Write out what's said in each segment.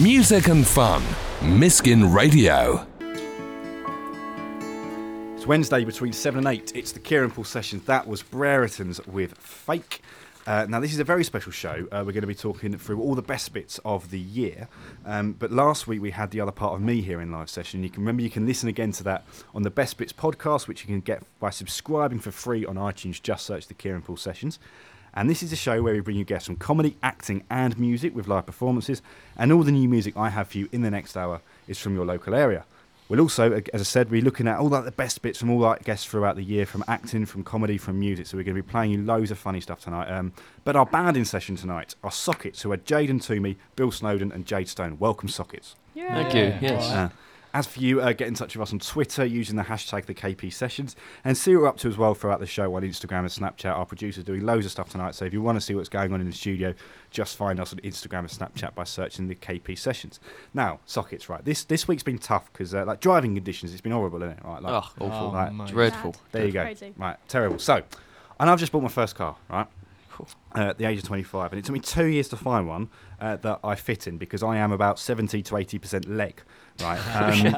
Music and fun. Miskin Radio. It's Wednesday between 7 and 8. It's the Kieran Paul sessions. That was Brereton's with Fake. Uh, now, this is a very special show. Uh, we're going to be talking through all the best bits of the year. Um, but last week we had the other part of me here in live session. You can remember you can listen again to that on the Best Bits podcast, which you can get by subscribing for free on iTunes. Just search the Kieran Paul sessions. And this is a show where we bring you guests from comedy, acting, and music with live performances. And all the new music I have for you in the next hour is from your local area. We'll also, as I said, be looking at all like, the best bits from all our guests throughout the year, from acting, from comedy, from music. So we're going to be playing you loads of funny stuff tonight. Um, but our banding session tonight are Sockets, who are Jaden Toomey, Bill Snowden, and Jade Stone. Welcome, Sockets. Thank you. Yes. Uh, as for you, uh, get in touch with us on Twitter using the hashtag the KP Sessions and see what we're up to as well throughout the show on Instagram and Snapchat. Our producer's doing loads of stuff tonight, so if you want to see what's going on in the studio, just find us on Instagram and Snapchat by searching the KP Sessions. Now, sockets, right? This this week's been tough because uh, like driving conditions, it's been horrible, isn't it? Right, like, Oh, awful. Oh, Right. mate. Dreadful. there you go. Crazy. Right, terrible. So, and I've just bought my first car, right? Uh, at the age of 25, and it took me two years to find one uh, that I fit in because I am about 70 to 80 percent leg, right? Um,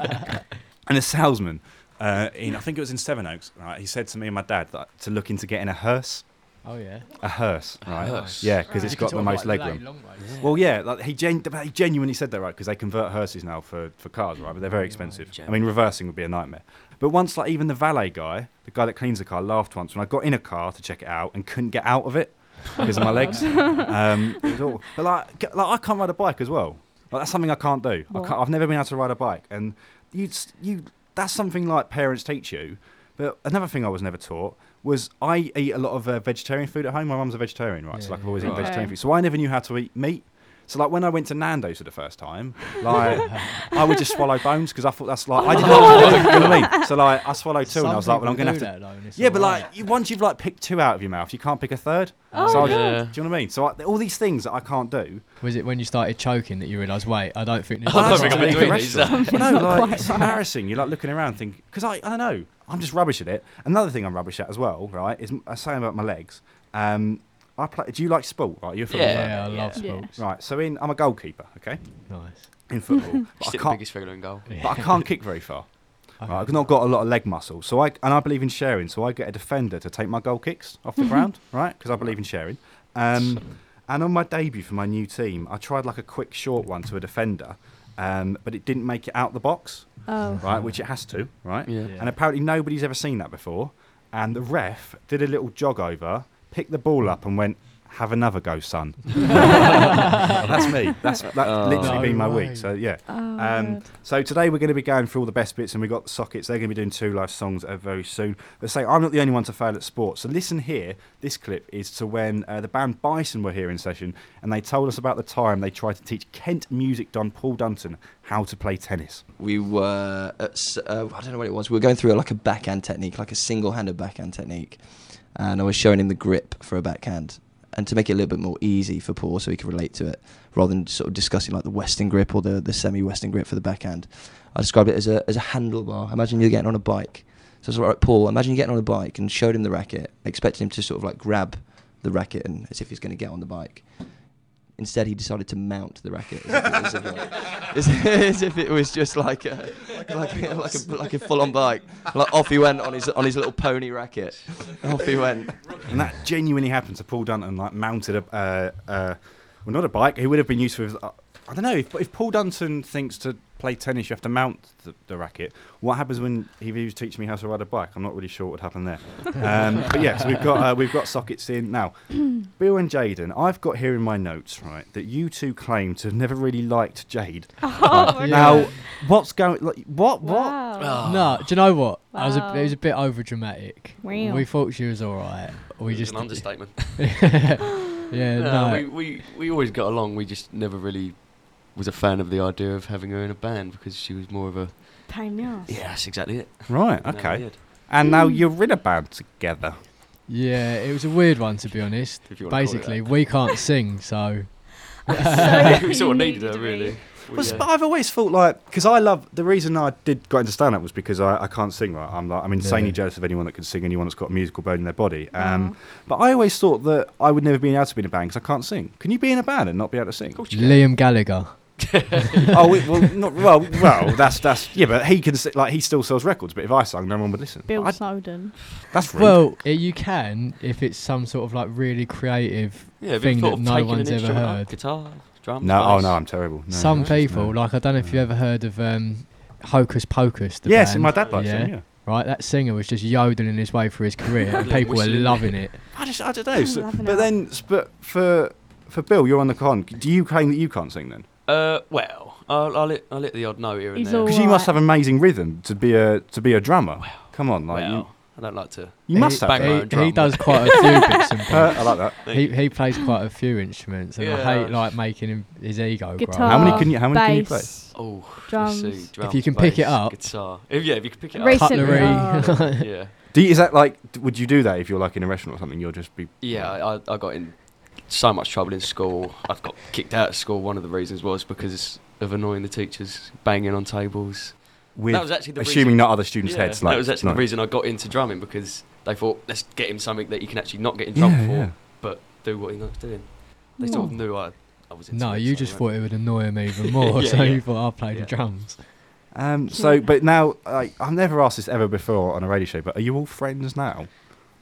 and a salesman, uh, in I think it was in Sevenoaks, right? He said to me and my dad that, to look into getting a hearse, Oh yeah. a hearse, right? hearse. Yeah, because Right. it's You got the most like leg lay room. long. Well, yeah, like he, gen- he genuinely said that, right? Because they convert hearses now for, for cars, right? But they're very expensive. I mean, reversing would be a nightmare. But once, like, even the valet guy, the guy that cleans the car, laughed once when I got in a car to check it out and couldn't get out of it because of my legs. Um, it was awful. But like, like, I can't ride a bike as well. Like, that's something I can't do. I can't, I've never been able to ride a bike, and you, you, that's something like parents teach you. But another thing I was never taught was I eat a lot of uh, vegetarian food at home. My mum's a vegetarian, right? so like I've always yeah. eaten Right. vegetarian food. So I never knew how to eat meat. So like when I went to Nando's for the first time, like I would just swallow bones because I thought that's like I didn't know what to do. You know what I mean? So like I swallowed two, and I was like, well, I'm gonna have to. Yeah, but like you- once you've like picked two out of your mouth, you can't pick a third. Oh, so I yeah. just, do you know what I mean? So I, all these things that I can't do. Was it when you started choking that you realised, wait, I don't think this I don't is think I'm doing the these. restaurant. like it's embarrassing. You're like looking around, thinking because I, I don't know, I'm just rubbish at it. Another thing I'm rubbish at as well, right? Is I was saying about my legs. Um, I play. Do you like sport? Right, you're a football Yeah. Yeah, I love Yeah. sports. Right, so in I'm a goalkeeper, okay, Nice. in football, but I Still the can't, biggest figure in goal. but I can't kick very far. Okay. Right, I've not got a lot of leg muscle, so I and I believe in sharing. So I get a defender to take my goal kicks off the ground, right? Because I believe in sharing. Um, and on my debut for my new team, I tried like a quick short one to a defender, um, but it didn't make it out the box, Oh. right? Which it has to, right? Yeah. Yeah. And apparently nobody's ever seen that before. And the ref did a little jog over, picked the ball up, and went, "Have another go, son." That's me. That's that's Oh. literally No been my way. week. So yeah. Oh, Um, so today we're going to be going through all the best bits, and we've got the sockets. They're going to be doing two live songs uh, very soon. But say I'm not the only one to fail at sports. So listen here. This clip is to when uh, the band Bison were here in session, and they told us about the time they tried to teach Kent music don Paul Dunton how to play tennis. we were at, uh, I don't know what it was. We were going through like a backhand technique, like a single-handed backhand technique, and I was showing him the grip for a backhand, and to make it a little bit more easy for Paul, so he could relate to it, rather than sort of discussing like the Western grip or the, the semi-Western grip for the backhand. I described it as a as a handlebar. Imagine you're getting on a bike. So I was like, right, Paul, imagine you're getting on a bike and showed him the racket, expecting him to sort of like grab the racket and as if he's going to get on the bike. Instead, he decided to mount the racket as if, as if, like, as, as if it was just like a like a, like a, like a full-on bike. Like off he went on his on his little pony racket. Off he went. And that genuinely happened to Paul Dunton, like mounted a, uh, uh, well, not a bike. He would have been used to. His, uh, I don't know if, if Paul Dunton thinks to play tennis, you have to mount the, the racket. What happens when he was teaching me how to ride a bike? I'm not really sure what would happen there. Um, but yeah, so we've got uh, we've got sockets in now. Bill and Jaden, I've got here in my notes right that you two claim to have never really liked Jade. Oh, my Now, God. what's going? Like, what? What? Wow. No, do you know what? I was a, it was a bit over dramatic. Wow. We thought she was all right. We It's just an understatement. yeah, no, no. we, we we always got along. We just never really was a fan of the idea of having her in a band because she was more of a Pain in the ass. yeah, that's exactly it. Right. No, Okay. weird. And now you're in a band together. yeah, it was a weird one to be honest. If you wanna call it Basically, that. we can't sing, so we sort of needed her really. We, Well, uh, but I've always thought like because I love the reason I did got into stand up was because I, I can't sing right. I'm like I'm insanely Yeah. jealous of anyone that can sing, anyone that's got a musical bone in their body. Um, Aw. but I always thought that I would never be able to be in a band because I can't sing. Can you be in a band and not be able to sing? of course you can. Liam Gallagher. oh, we- well, not well. Well, that's that's yeah, but he can like he still sells records. But if I sung, no one would listen. Bill I- Snowden. that's rude. well, i you can if it's some sort of like really creative Yeah, thing that no one's ever instrument up? heard. Guitar, drums. no, oh no, I'm terrible. No, Some no, people, no. like I don't know if you ever heard of um, Hocus Pocus. The Yes, band. my dad likes yeah. them. Yeah. Right, that singer was just yodeling his way through his career, and people were loving it. I just I don't know. So, but out. then, but for for Bill, you're on the con. Do you claim that you can't sing then? Uh, well, I'll, I'll, let, I'll let the odd note here and He's there. all Because you must have amazing rhythm to be a to be a drummer. Come on, like well, I don't like to. you, you must he, have. bang my own he, drum. he does quite a few bits and Uh, bobs. I like that. He, he plays quite a few instruments, and I Yeah. hate like making him his ego Guitar. grow. How many can you- how many can you bass. Oh, Drums. Let's see, drums, you can pick it bass, up. Guitar. If, yeah, if you can pick it up. Recently, Cutlery. oh. yeah. Do you, is that like? Would you do that if you're like in a restaurant or something? You'll just be. Yeah, I, I got in so much trouble in school. I got kicked out of school. One of the reasons was because of annoying the teachers, banging on tables. With, that was actually the assuming reason, not other students' yeah, heads. Like, that was actually no. the reason I got into drumming because they thought let's get him something that he can actually not get in trouble Yeah, for, yeah. but do what he likes doing. They sort of knew I, I was. Into No, it, you so just I thought it would annoy him even more, Yeah, so yeah. you thought I'll play Yeah. the drums. Um, so, but now, like, I've never asked this ever before on a radio show. But are you all friends now?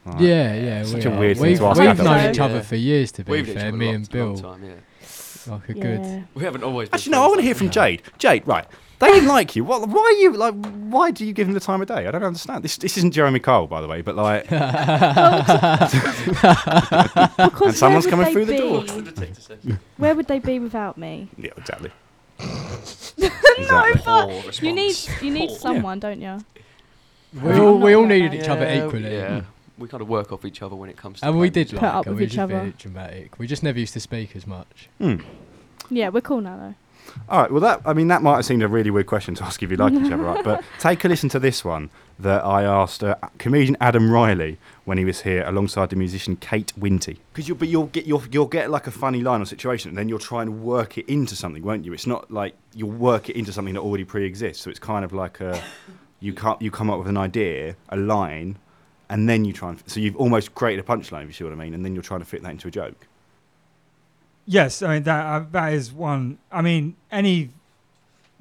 Like, Yeah, yeah. Such we a are. weird we've, to ask We've known each other Yeah. for years, to be We've fair. Me and Bill, time, yeah. like a Yeah. We haven't always. Been Actually, no. I want to hear from though. Jade. Jade, right? They didn't like you. What, why are you like? Why do you give them the time of day? I don't understand. This this isn't Jeremy Kyle, by the way, but like, Because And someone's coming through they the door. be? Where would they be without me? yeah, exactly. No, Exactly. but you need you need Poor. someone, don't you? we all we all needed each other equally. Yeah, we kind of work off each other when it comes to. And we did music. Put like up her. with We each just other. very dramatic. We just never used to speak as much. Hmm. Yeah, we're cool now though. All right. Well, that I mean, that might have seemed a really weird question to ask if you like each other, right? But take a listen to this one that I asked uh, comedian Adam Riley when he was here alongside the musician Kate Winty. Because you, but you'll get you'll you'll get like a funny line or situation, and then you'll try and work it into something, won't you? It's not like you'll work it into something that already pre-exists. So it's kind of like a you can't you come up with an idea, a line, and then you try and so you've almost created a punchline. If you see what I mean, and then you're trying to fit that into a joke. Yes, I mean that uh, that is one. I mean, any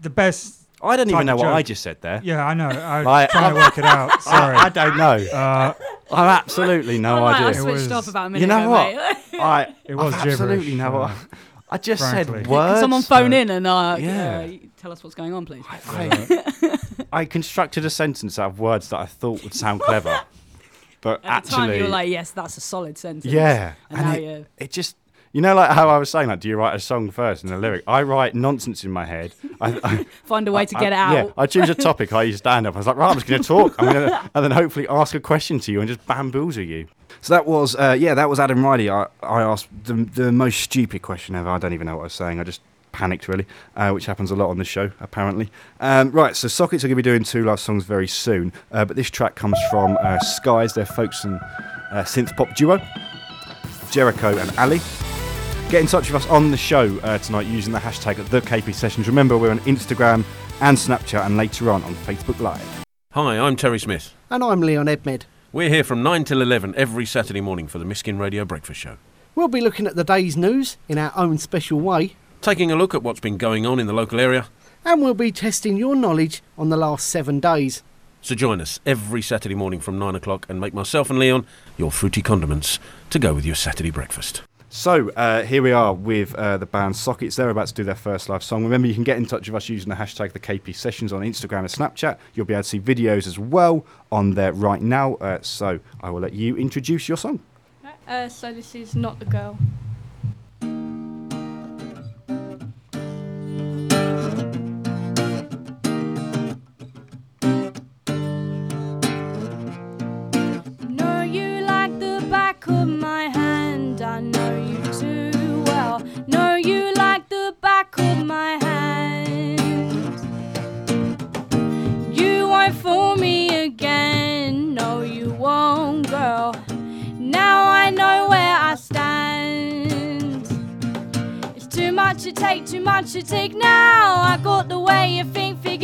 the best. I don't even know of what I just said there. Yeah, I know. I'm Like, trying to work it out. Sorry. I, I don't know. uh, I have absolutely no I idea. It switched was- off about a minute You know ago, what? I It was I've absolutely gibberish, no. uh, I just frankly. said words. Can someone phone so- in and uh, Yeah. uh, tell us what's going on, please? I, I constructed a sentence out of words that I thought would sound clever, but At the actually, time, you were like, "Yes, that's a solid sentence." yeah, and, and now it, you're. it just. You know, like how I was saying, like, do you write a song first and a lyric? I write nonsense in my head. I, I, Find a way to I- get it out. Yeah, I choose a topic. I use stand up. I was like, right, I'm just going to talk. I'm going to, and then hopefully ask a question to you and just bamboozle you. So that was, uh, yeah, that was Adam Riley. I, I asked the, the most stupid question ever. I don't even know what I was saying. I just panicked really, uh, which happens a lot on the show apparently. Um, right, so Sockets are going to be doing two last songs very soon, uh, but this track comes from uh, Skies, their folks and uh, synth pop duo, Jericho and Ali. Get in touch with us on the show uh, tonight using the hashtag the KP Sessions. Remember, we're on Instagram and Snapchat, and later on on Facebook Live. Hi, I'm Terry Smith. And I'm Leon Edmed. We're here from 9 till 11 every Saturday morning for the Miskin Radio Breakfast Show. We'll be looking at the day's news in our own special way, Taking a look at what's been going on in the local area. and we'll be testing your knowledge on the last seven days. So join us every Saturday morning from 9 o'clock and make myself and Leon your fruity condiments to go with your Saturday breakfast. So uh, here we are with uh, the band Sockets. They're about to do their first live song. Remember, you can get in touch with us using the hashtag the KP Sessions on Instagram and Snapchat. You'll be able to see videos as well on there right now. Uh, so I will let you introduce your song. Uh, so this is not the girl. Of my hand. I know you too well. Know you like the back of my hand. You won't fool me again. No, you won't, girl. Now I know where I stand. It's too much to take, too much to take now. I got the way you think figured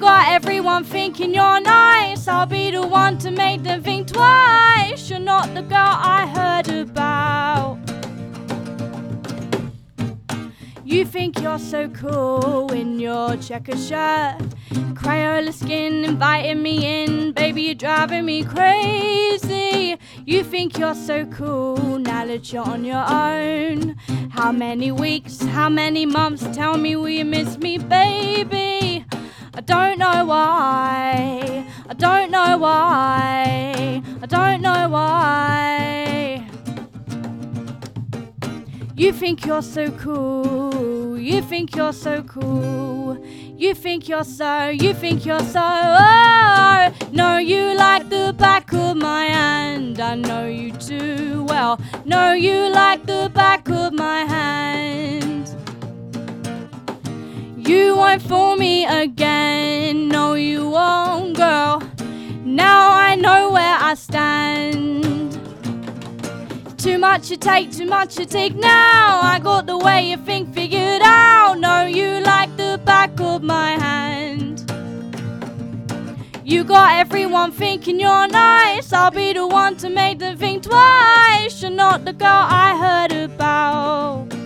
got everyone thinking you're nice. I'll be the one to make them think twice. You're not the girl I heard about. You think you're so cool in your checker shirt, Crayola skin inviting me in, baby, you're driving me crazy. You think you're so cool now that you're on your own. How many weeks, how many months? Tell me, will you miss me, baby? I don't know why. I don't know why. I don't know why. You think you're so cool. You think you're so cool. You think you're so. You think you're so. Oh, no, you like the back of my hand. I know you too well. No, you like the back of my hand. You won't fool me again. No, you won't, girl. Now I know where I stand. Too much to take, too much to take now. I got the way you think figured out. No, you like the back of my hand. You got everyone thinking you're nice. I'll be the one to make them think twice. You're not the girl I heard about.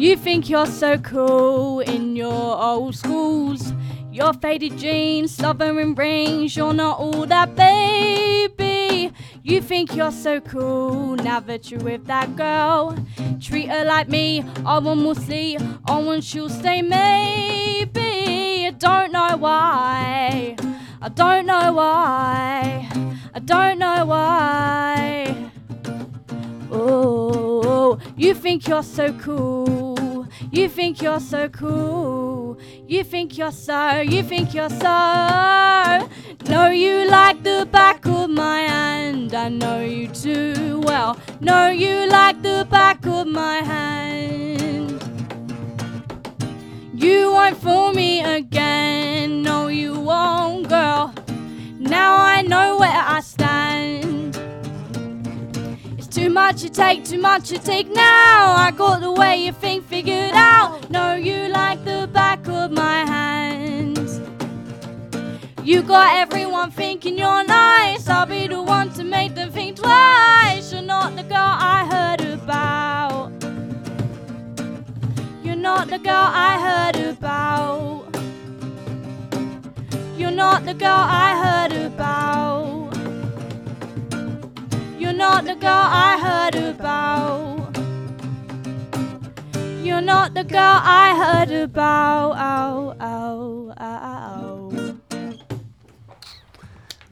You think you're so cool in your old schools. Your faded jeans, stubborn rings, you're not all that, baby. You think you're so cool now that you're with that girl. Treat her like me, I want will see, I want she'll stay, maybe. I don't know why, I don't know why, I don't know why. Oh, you think you're so cool. You think you're so cool. You think you're so, you think you're so. No, you like the back of my hand. I know you too well. No, you like the back of my hand. You won't fool me again. No, you won't, girl. Now I know where I stand. Too much to take, too much to take now. I got the way you think figured out. No, you like the back of my hand. You got everyone thinking you're nice. I'll be the one to make them think twice. You're not the girl I heard about. You're not the girl I heard about. You're not the girl I heard about. You're not the girl I not the girl I heard about. Ow, ow, ow,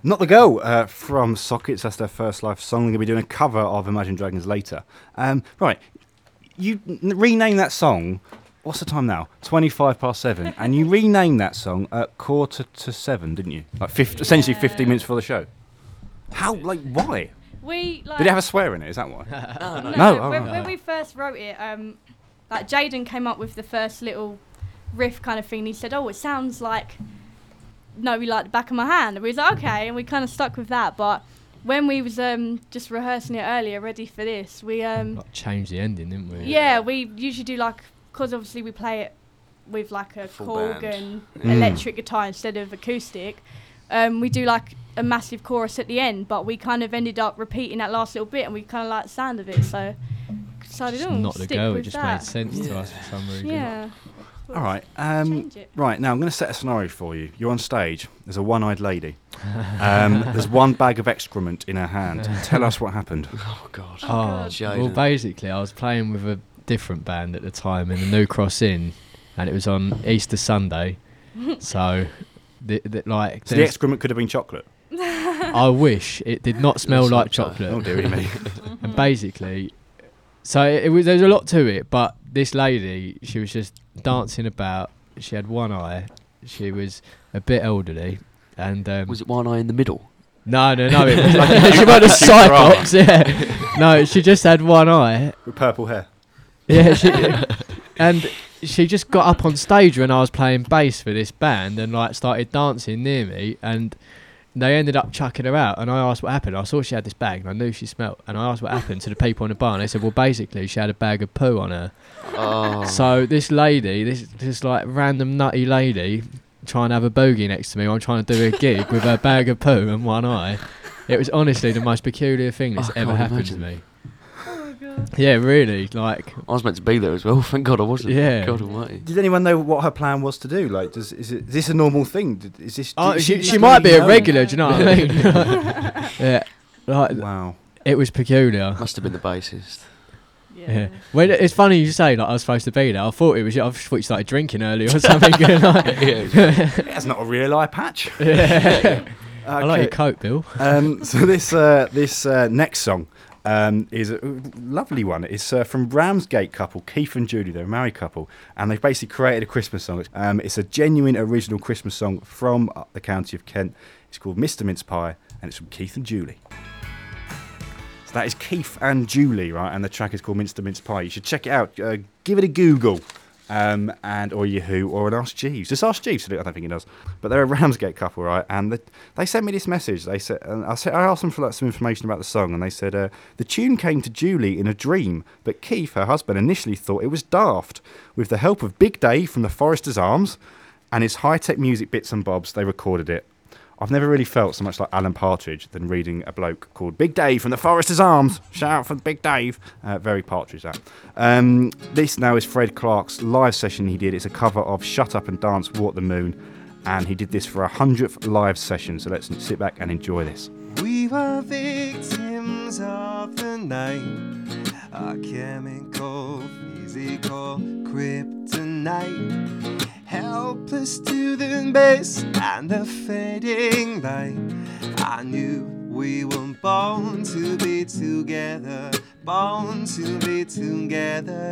Not the Girl uh, from Sockets. That's their first live song. They're going to be doing a cover of Imagine Dragons later. Um, right. You n- renamed that song. What's the time now? 25 past seven. and you renamed that song at quarter to seven, didn't you? Like 50, essentially 15 minutes before the show. How? Like, why? We like. Did it have a swear in it? Is that why? No, No, no. oh, when, right. when we first wrote it, um, like Jaden came up with the first little riff kind of thing. He said, "Oh, it sounds like no, we like the back of my hand." And we was like, "Okay," and we kind of stuck with that. But when we was um, just rehearsing it earlier, ready for this, we um, Like, changed the ending, didn't we? yeah, we usually do like because obviously we play it with like a Full Korg band. and Mm. electric guitar instead of acoustic. Um, we do like a massive chorus at the end, but we kind of ended up repeating that last little bit, and we kind of like the sound of it, so decided Just oh, not the stick go. It just that. made sense to us for some reason. Yeah. All right. Um, right. Now, I'm going to set a scenario for you. You're on stage. There's a one eyed lady. Um, there's one bag of excrement in her hand. Tell us what happened. Oh God. Oh, God. well, basically, I was playing with a different band at the time in the New Cross Inn, and it was on Easter Sunday. so, the, the, like, So the excrement could have been chocolate. I wish it did not smell like like chocolate. chocolate. Oh, dearie me. and basically, so it, it was there's a lot to it. But this lady, she was just dancing about. She had one eye. She was a bit elderly, and um, Was it one eye in the middle? no, no, no. It was like she went a cyclops. Yeah, no, she just had one eye. With purple hair. Yeah, she, and she just got up on stage when I was playing bass for this band and like started dancing near me and they ended up chucking her out and I asked what happened. I saw she had this bag and I knew she smelt and I asked what happened to the people in the bar and they said, well, basically she had a bag of poo on her. Oh. So this lady, this this like random nutty lady, trying to have a bogey next to me. I'm trying to do a gig with her bag of poo and one eye. It was honestly the most peculiar thing that's I ever happened to me. Yeah, really. Like, I was meant to be there as well. Thank God I wasn't. Yeah. God Almighty. Did anyone know what her plan was to do? Like, does is, it, is this a normal thing? Did- Is this? oh, did she, just she might be really a regular. Do you know what I mean? yeah. Like, Wow. it was peculiar. Must have been the bassist. Yeah. Well, it's funny you say like I was supposed to be there. I thought it was. I just thought you started drinking early or something. like, That's not a real eye patch. Yeah. I like your coat, Bill. Um, so this uh, this uh, next song um, is a lovely one. It's uh, from Ramsgate couple Keith and Julie. They're a married couple, and they've basically created a Christmas song. Um, it's a genuine original Christmas song from uh, the county of Kent. It's called Mr Mince Pie, and it's from Keith and Julie. So that is Keith and Julie, right? And the track is called Minster Mince Pie. You should check it out. Uh, give it a Google. Um, and or Yahoo or an Ask Jeeves. Just Ask Jeeves. I don't think he does. But they're a Ramsgate couple, right? And the, they sent me this message. They said, and I said, I asked them for like, some information about the song, and they said uh, the tune came to Julie in a dream, but Keith, her husband, initially thought it was daft. With the help of Big Dave from the Forester's Arms and his high-tech music bits and bobs, they recorded it. I've never really felt so much like Alan Partridge than reading a bloke called Big Dave from the Forester's Arms. Shout out for Big Dave. Uh, very Partridge, that. Um, this now is Fred Clark's live session he did. It's a cover of Shut Up and Dance, Walk the Moon. And he did this for a hundredth live session. So let's sit back and enjoy this. We were victims of the night, a chemical, physical kryptonite. Helpless to the base and the fading light. I knew we were born to be together, born to be together.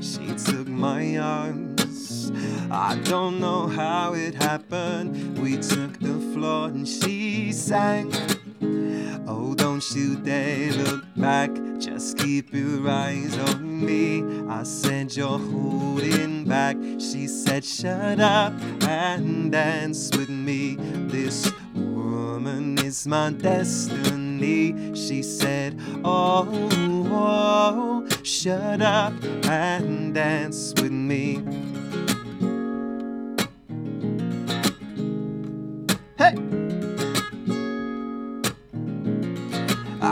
She took my arms. I don't know how it happened. We took the floor and she sang. Oh, don't you dare look back. Just keep your eyes on me. I said you're holding back. She said, Shut up and dance with me. This woman is my destiny. She said, Oh, oh shut up and dance with me. Hey!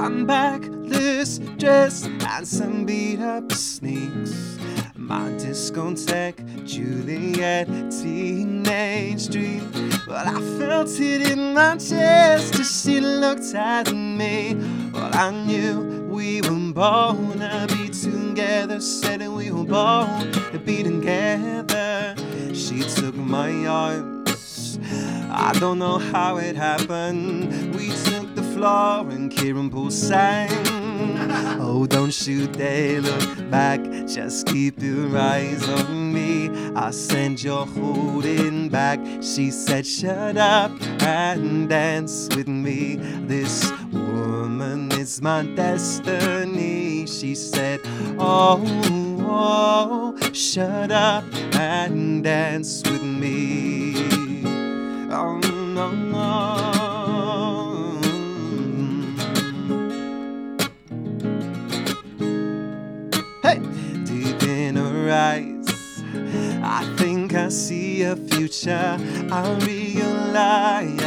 I'm backless dress and some beat up sneaks. My discotheque, Juliet, teenage dream. Well, I felt it in my chest as she looked at me. Well, I knew we were born to be together. Said we were born to be together. She took my arms. I don't know how it happened. We took floor and Kieran Poole sang. Oh, don't you dare look back. Just keep your eyes on me. I said you're holding back. She said, Shut up and dance with me. This woman is my destiny. She said, Oh, oh shut up and dance with me. Oh, no, no. Her eyes, I think I see a future. I realize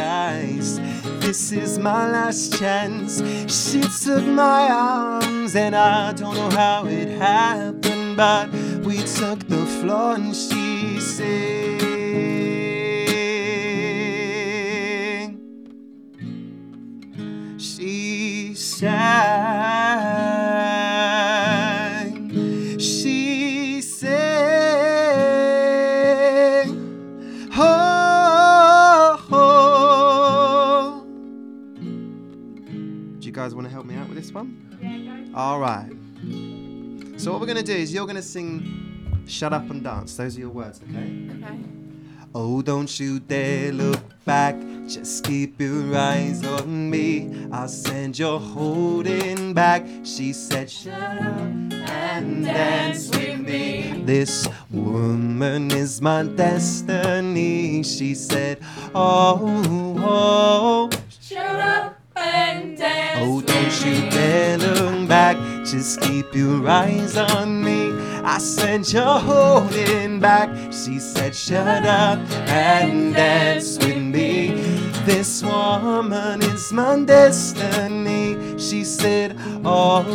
this is my last chance. She took my arms, and I don't know how it happened, but we took the floor and she sang. She sang. She right. So what we're gonna do is you're gonna sing "Shut Up and Dance." Those are your words, okay? Okay. Oh, don't you dare look back. Just keep your eyes on me. I said you're holding back. She said, Shut up and dance with me. This woman is my destiny. She said, Oh, oh. oh. Shut up and dance. Oh, don't you dare look. Just keep your eyes on me. I said you're holding back. She said, Shut up and dance with me. This woman is my destiny. She said, Oh,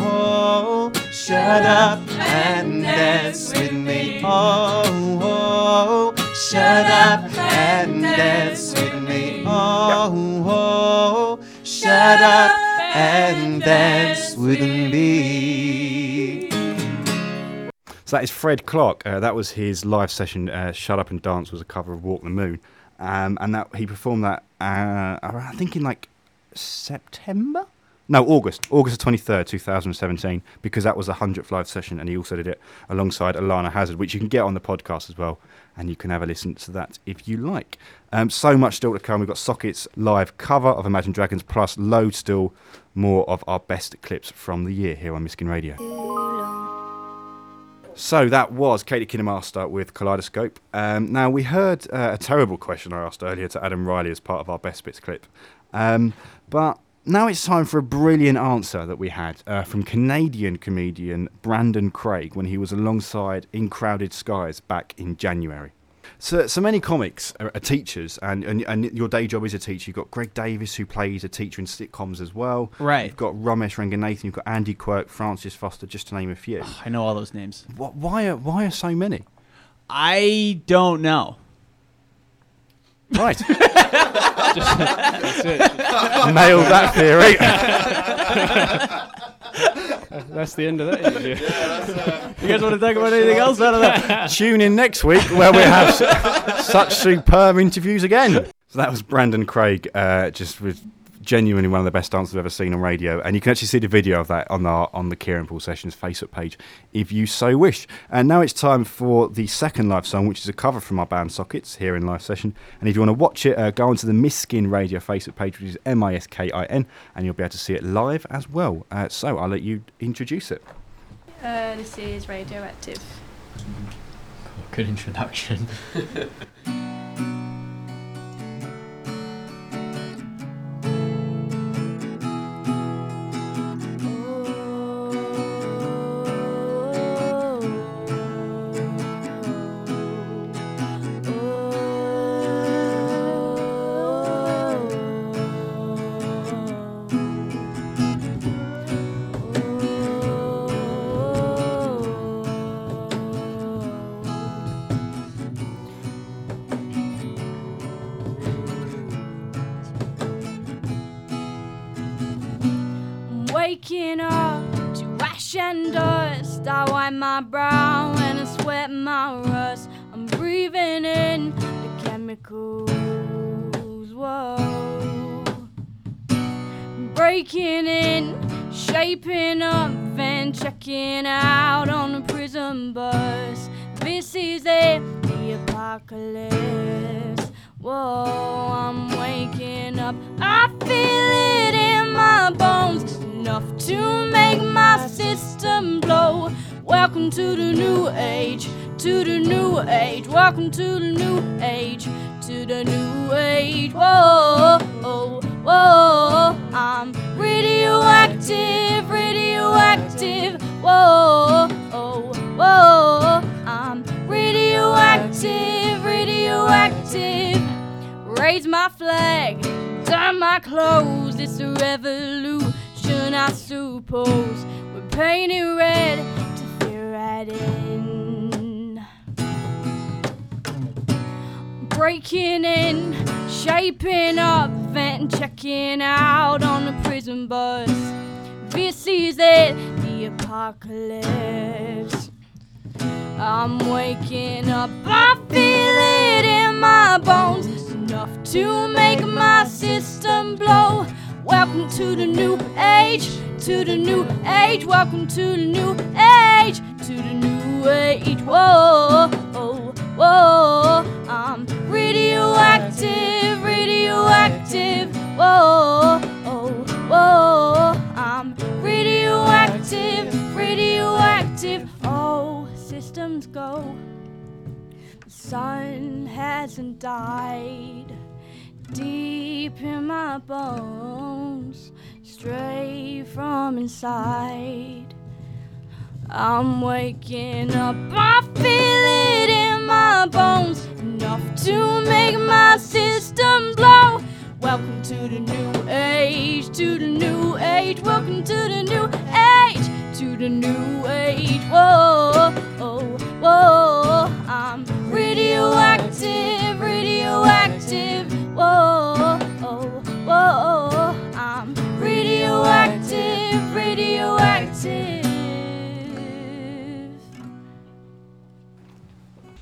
oh shut up and dance with me. Oh, oh, shut up and dance with me. Oh, oh, shut up and dance with me. So that is Fred Clark. Uh, that was his live session. Uh, Shut Up and Dance was a cover of Walk the Moon, um, and that he performed that. Uh, I think in like September. No, August, August the twenty third, two thousand seventeen, because that was the hundredth live session, and he also did it alongside Alana Hazard, which you can get on the podcast as well, and you can have a listen to that if you like. Um, so much still to come. We've got Sockets live cover of Imagine Dragons, plus loads still more of our best clips from the year here on Miskin Radio. So that was Katie Kinemaster with Kaleidoscope. Um, now we heard uh, a terrible question I asked earlier to Adam Riley as part of our best bits clip, um, but now it's time for a brilliant answer that we had uh, from Canadian comedian Brandon Craig when he was alongside In Crowded Skies back in January. So, so many comics are, are teachers, and, and and your day job is a teacher. You've got Greg Davies, who plays a teacher in sitcoms as well. Right. You've got Romesh Ranganathan. You've got Andy Quirk, Francis Foster, just to name a few. I know all those names. Wh- Why are why are so many? I don't know. Right. That's it. Nailed that theory. That's the end of that interview. you guys want to talk about anything else out of that? Tune in next week where we have su- such superb interviews again. So that was Brandon Craig, uh, just with genuinely one of the best dances I've ever seen on radio. And you can actually see the video of that on our on the Kieran Paul Sessions Facebook page if you so wish. And now it's time for the second live song, which is a cover from our band Sockets here in live session. And if you want to watch it, uh, go onto the Miskin Radio Facebook page, which is M I S K I N, and you'll be able to see it live as well. Uh, so I'll let you introduce it. Uh, this is Radioactive. Good introduction. Welcome to the new age, to the new age. Welcome to the new age, to the new age. Whoa, whoa, whoa. I'm radioactive, radioactive. Whoa, whoa, whoa. I'm radioactive, radioactive. Raise my flag, dye my clothes. It's a revolution, I suppose. We're painted red in. Breaking in, shaping up, then checking out on the prison bus. This is it, the apocalypse. I'm waking up, I feel it in my bones, It's enough to make my system blow. Welcome to the new age, to the new age. Welcome to the new age, to the new age. Whoa, whoa. I'm radioactive, radioactive. Whoa, whoa. I'm radioactive, radioactive. Oh, systems go. The sun hasn't died deep in my bones, straight from inside. I'm waking up, I feel it in my bones, enough to make my system blow. Welcome to the new age, to the new age. Welcome to the new age, to the new age. Whoa, whoa, whoa. I'm radioactive, radioactive. Whoa, whoa, whoa. I'm radioactive, radioactive.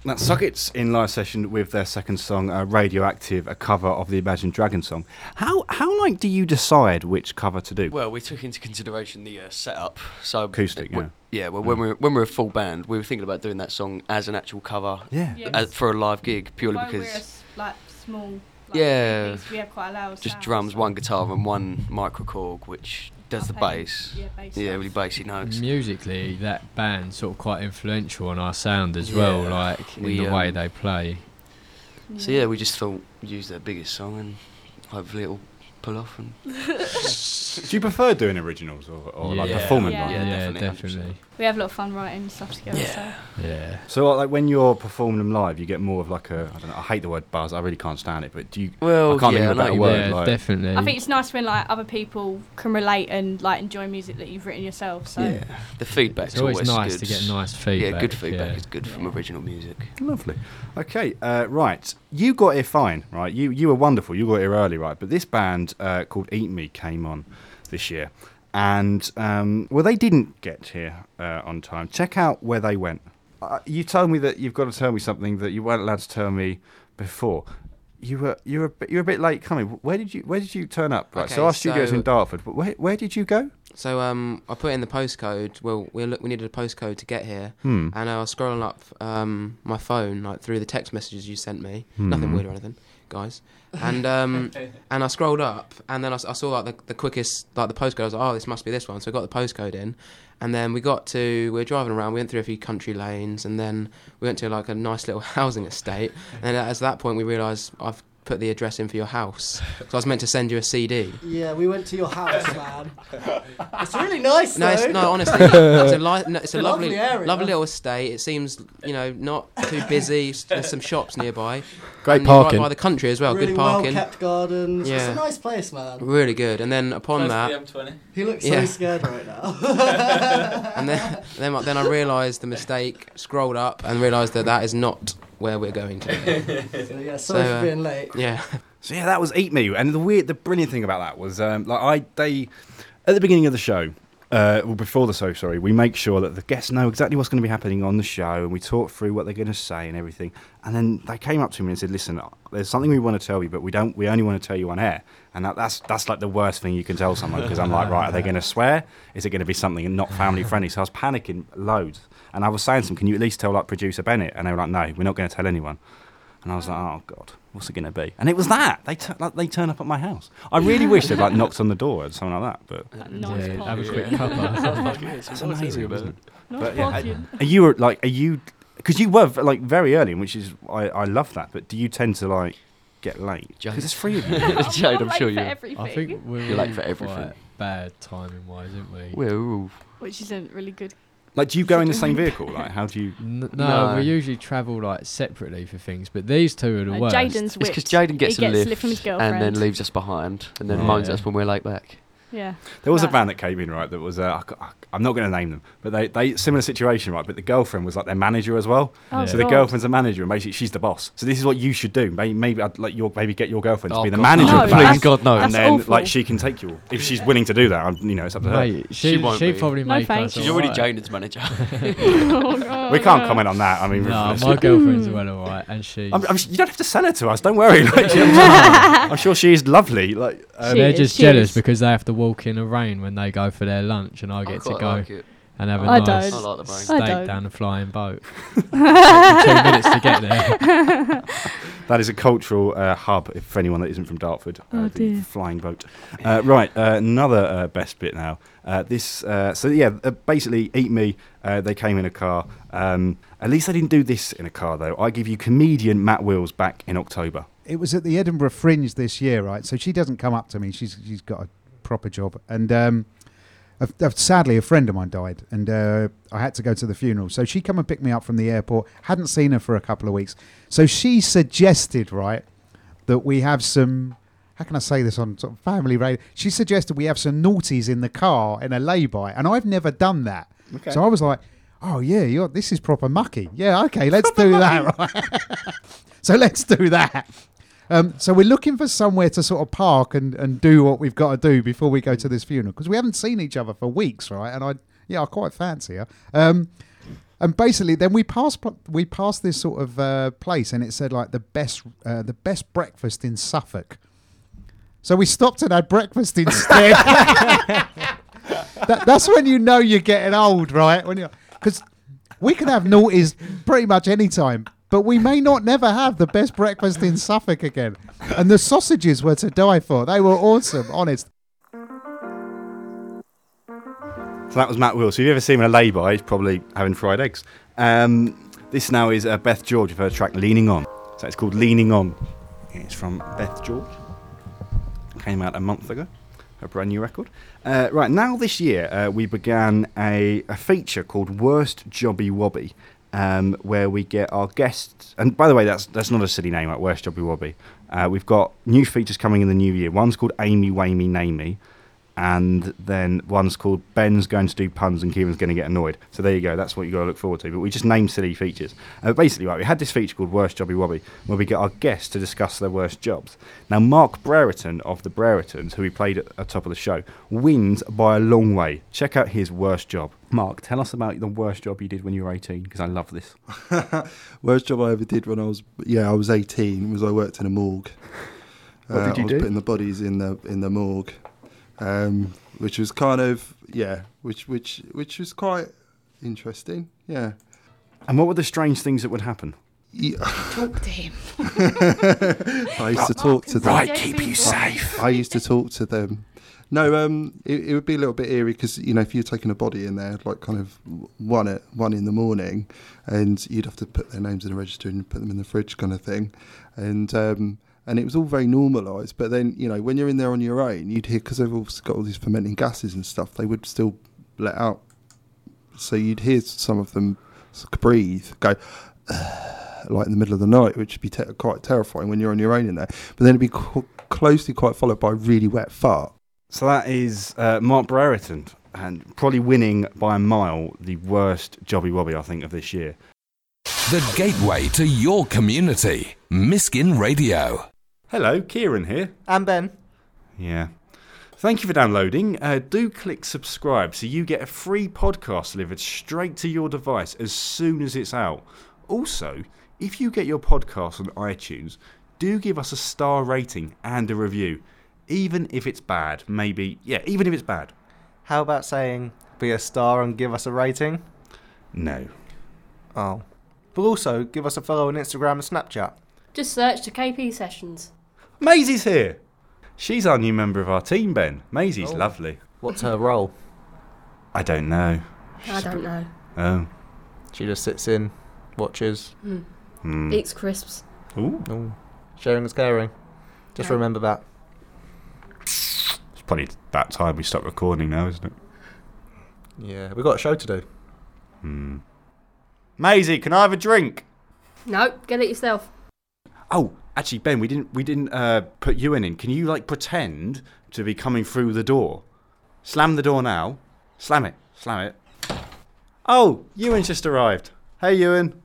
That's Sockets in live session with their second song, uh, "Radioactive," a cover of the Imagine Dragon song. How how like do you decide which cover to do? Well, we took into consideration the uh, setup. So Acoustic, yeah. Yeah, well, when we were, when we were a full band, we were thinking about doing that song as an actual cover. Yeah. Yeah. as- for a live gig, purely Why we're a because like small. Like, Yeah. we have quite a loud just sound, drums, so- one guitar, and one microKORG, which does the bass. yeah, bass yeah, really bassy notes. Musically, that band's sort of quite influential on our sound as well, Yeah. like in We, the way um, they play. So yeah, we just thought use their biggest song and hopefully it'll pull off. And Do you prefer doing originals or, or like performing Yeah. one? Yeah, yeah, definitely, definitely. We have a lot of fun writing stuff together. Yeah. Yeah. So like when you're performing them live, you get more of like a I don't know. I hate the word buzz. I really can't stand it. But do you? well, I can't yeah, think I of a better word. yeah, like, definitely. I think it's nice when like other people can relate and like enjoy music that you've written yourself. So Yeah, the feedback's it's always, nice good. to get nice feedback. Yeah, good feedback yeah. is good from original music. Lovely. Okay, uh, right. You got here fine, right? You you were wonderful. You got here early, right? But this band uh, called Eat Me came on this year, and um, well, they didn't get here uh, on time. Check out where they went. Uh, you told me that you've got to tell me something that you weren't allowed to tell me before. You were you were a bit, you were a bit late coming. Where did you where did you turn up? Right. so our studio's so- in Dartford. But where where did you go? So um, I put in the postcode. Well, we look, we needed a postcode to get here, Hmm. and I was scrolling up um, my phone like through the text messages you sent me. Hmm. Nothing weird or anything, guys. And um, and I scrolled up, and then I saw like the, the quickest like the postcode. I was like, oh, this must be this one. So I got the postcode in, and then we got to we were driving around. We went through a few country lanes, and then we went to like a nice little housing estate. And at that point, we realised I've put the address in for your house. because I was meant to send you a CD. Yeah, we went to your house, man. it's really nice, No, it's, no, honestly, it's a, li- no, it's a lovely, Lovely area. lovely little estate. It seems, you know, not too busy. There's some shops nearby. Great and you're right by the country as well. really good parking. well kept gardens. It's Yeah. a nice place, man. Really good. And then upon that, He looks Yeah. so scared right now. and then then, then I realised the mistake. Scrolled up and realised that that is not where we're going to. so yeah, sorry So, for uh, being late. Yeah. So yeah, that was Eat Me, and the weird, the brilliant thing about that was um, like I they at the beginning of the show, uh, well before the show, sorry, we make sure that the guests know exactly what's going to be happening on the show, and we talk through what they're going to say and everything. And then they came up to me and said, "Listen, there's something we want to tell you, but we don't. We only want to tell you on air." And that, that's that's like the worst thing you can tell someone because I'm like, right, are they going to swear? Is it going to be something not family friendly? So I was panicking loads, and I was saying to them, "Can you at least tell like producer Bennett?" And they were like, "No, we're not going to tell anyone." And I was like, oh god, what's it going to be? And it was that they tu- like, they turn up at my house. I really wish they'd like knocked on the door or something like that. But Nice Yeah, park. have a quick cuppa. that's amazing. Isn't it? But yeah, are you were, like are you because you were like very early, which is I I love that. But do you tend to like get late? Jade. Because it's free of you. Jade, I'm late sure for you. everything. I think we're You're late for everything. bad timing wise, aren't we? We're all which isn't really good. Like, do you go in the same vehicle? Like, how do you? N- no, No. we usually travel like separately for things, but these two are the Uh, worst. Jaden's It's because whipped. Jaden gets he a gets lift, lift from his and then leaves us behind, and then Yeah. moans at us when we're late back. Yeah. There was a band that came in right that was uh, I ca- I'm not going to name them, but they they similar situation right. But the girlfriend was like their manager as well. Oh, So the girlfriend's a manager, and basically she's the boss. So this is what you should do. Maybe, maybe I'd like your maybe get your girlfriend to Oh, be the God, manager no. of the Please, God, no. and That's then awful. like she can take you if she's willing to do that. I'm, you know, it's up to her. Mate, she, She she won't be. probably No make thanks. She's already alright. Jaden's manager. Oh, God. We can't comment on that. I mean, No, my girlfriend's well alright, and she. I'm, I'm, you don't have to sell her to us. Don't worry. Like, I'm sure she's lovely. Like, um, they're just jealous because they have to walk in the rain when they go for their lunch, and I get to go like it. and have a I nice don't. I like the rain. I steak don't. down a flying boat. Takes me two minutes to get there. that is a cultural uh, hub if- for anyone that isn't from Dartford. Uh, Oh, the dear. flying boat. Uh, right, uh, another uh, best bit now. Uh, this, uh, so yeah, uh, basically, Eat Me. Uh, they came in a car. Um, at least they didn't do this in a car though. I give you comedian Matt Wills back in October. it was at the Edinburgh Fringe this year, right? So she doesn't come up to me. She's she's got a proper job, and um, a, a- sadly, a friend of mine died, and uh, I had to go to the funeral. So she come and picked me up from the airport. Hadn't seen her for a couple of weeks, so she suggested, right, that we have some how can I say this on sort of family radio? She suggested we have some naughties in the car in a lay-by, and I've never done that. Okay. So I was like, oh yeah, you're, this is proper mucky. Yeah, okay, let's do that. Right? so let's do that. Um, so we're looking for somewhere to sort of park and, and do what we've got to do before we go to this funeral because we haven't seen each other for weeks, right? And I, yeah, I quite fancy her. Um, and basically, then we passed we passed this sort of uh, place, and it said like the best uh, the best breakfast in Suffolk. So we stopped and had breakfast instead. that, that's when you know you're getting old, right? When you because we can have naughties pretty much any time, but we may not never have the best breakfast in Suffolk again. And the sausages were to die for. They were awesome, honest. So that was Matt Will. So if you ever see him in a lay-by, he's probably having fried eggs. Um, this now is uh, Beth George with her track "Leaning On." So it's called "Leaning On." It's from Beth George. Came out a month ago. A brand new record. Uh, right now, this year uh, we began a, a feature called "Worst Jobby Wobby," um, where we get our guests. And by the way, that's that's not a silly name, like "Worst Jobby Wobby." Uh, we've got new features coming in the new year. One's called "Amy Wamey Namey." And then one's called Ben's going to do puns and Kieran's going to get annoyed. So there you go. That's what you got to look forward to. But we just named silly features. Uh, basically, right, we had this feature called Worst Jobby Wobby, where we get our guests to discuss their worst jobs. Now, Mark Brereton of the Breretons, who we played at the top of the show, wins by a long way. Check out his worst job. Mark, tell us about the worst job you did when you were 18, because I love this. Worst job I ever did when I was yeah I was 18 was I worked in a morgue. Uh, What did you I was do? putting the bodies in the in the morgue, um, which was kind of yeah, which which which was quite interesting. Yeah. And what were the strange things that would happen? Talk to him. I used to talk to them. Right, keep you safe. I used to talk to them. No, um, it, it would be a little bit eerie because you know if you're taking a body in there, like kind of one at one in the morning, and you'd have to put their names in the register and put them in the fridge, kind of thing, and um, and it was all very normalised. But then you know when you're in there on your own, you'd hear because they've all got all these fermenting gases and stuff, they would still let out. So you'd hear some of them breathe, go like in the middle of the night, which would be te- quite terrifying when you're on your own in there. But then it'd be co- closely quite followed by a really wet fart. So that is uh, Mark Brereton, and probably winning by a mile the worst Jobby Wobby, I think, of this year. The gateway to your community. Miskin Radio. Hello, Kieran here. And Ben. Yeah. Thank you for downloading. Uh, do click subscribe so you get a free podcast delivered straight to your device as soon as it's out. Also, if you get your podcast on iTunes, do give us a star rating and a review, even if it's bad. Maybe, yeah, even if it's bad. How about saying be a star and give us a rating? No. Oh. But also give us a follow on Instagram and Snapchat. Just search to KP Sessions. Maisie's here. She's our new member of our team, Ben. Maisie's Oh. lovely. What's her role? I don't know. I don't know. Oh. She just sits in, watches. Mm. Hmm. Eats crisps. Ooh. Ooh. Sharing is caring. Just Yeah. remember that. It's probably about time we stop recording now, isn't it? Yeah, we've got a show to do. Hmm. Maisie, can I have a drink? No, get it yourself. Oh, actually, Ben, we didn't we didn't uh, put Ewan in. Can you like pretend to be coming through the door? Slam the door now. Slam it. Slam it. Oh, Ewan's just arrived. Hey, Ewan.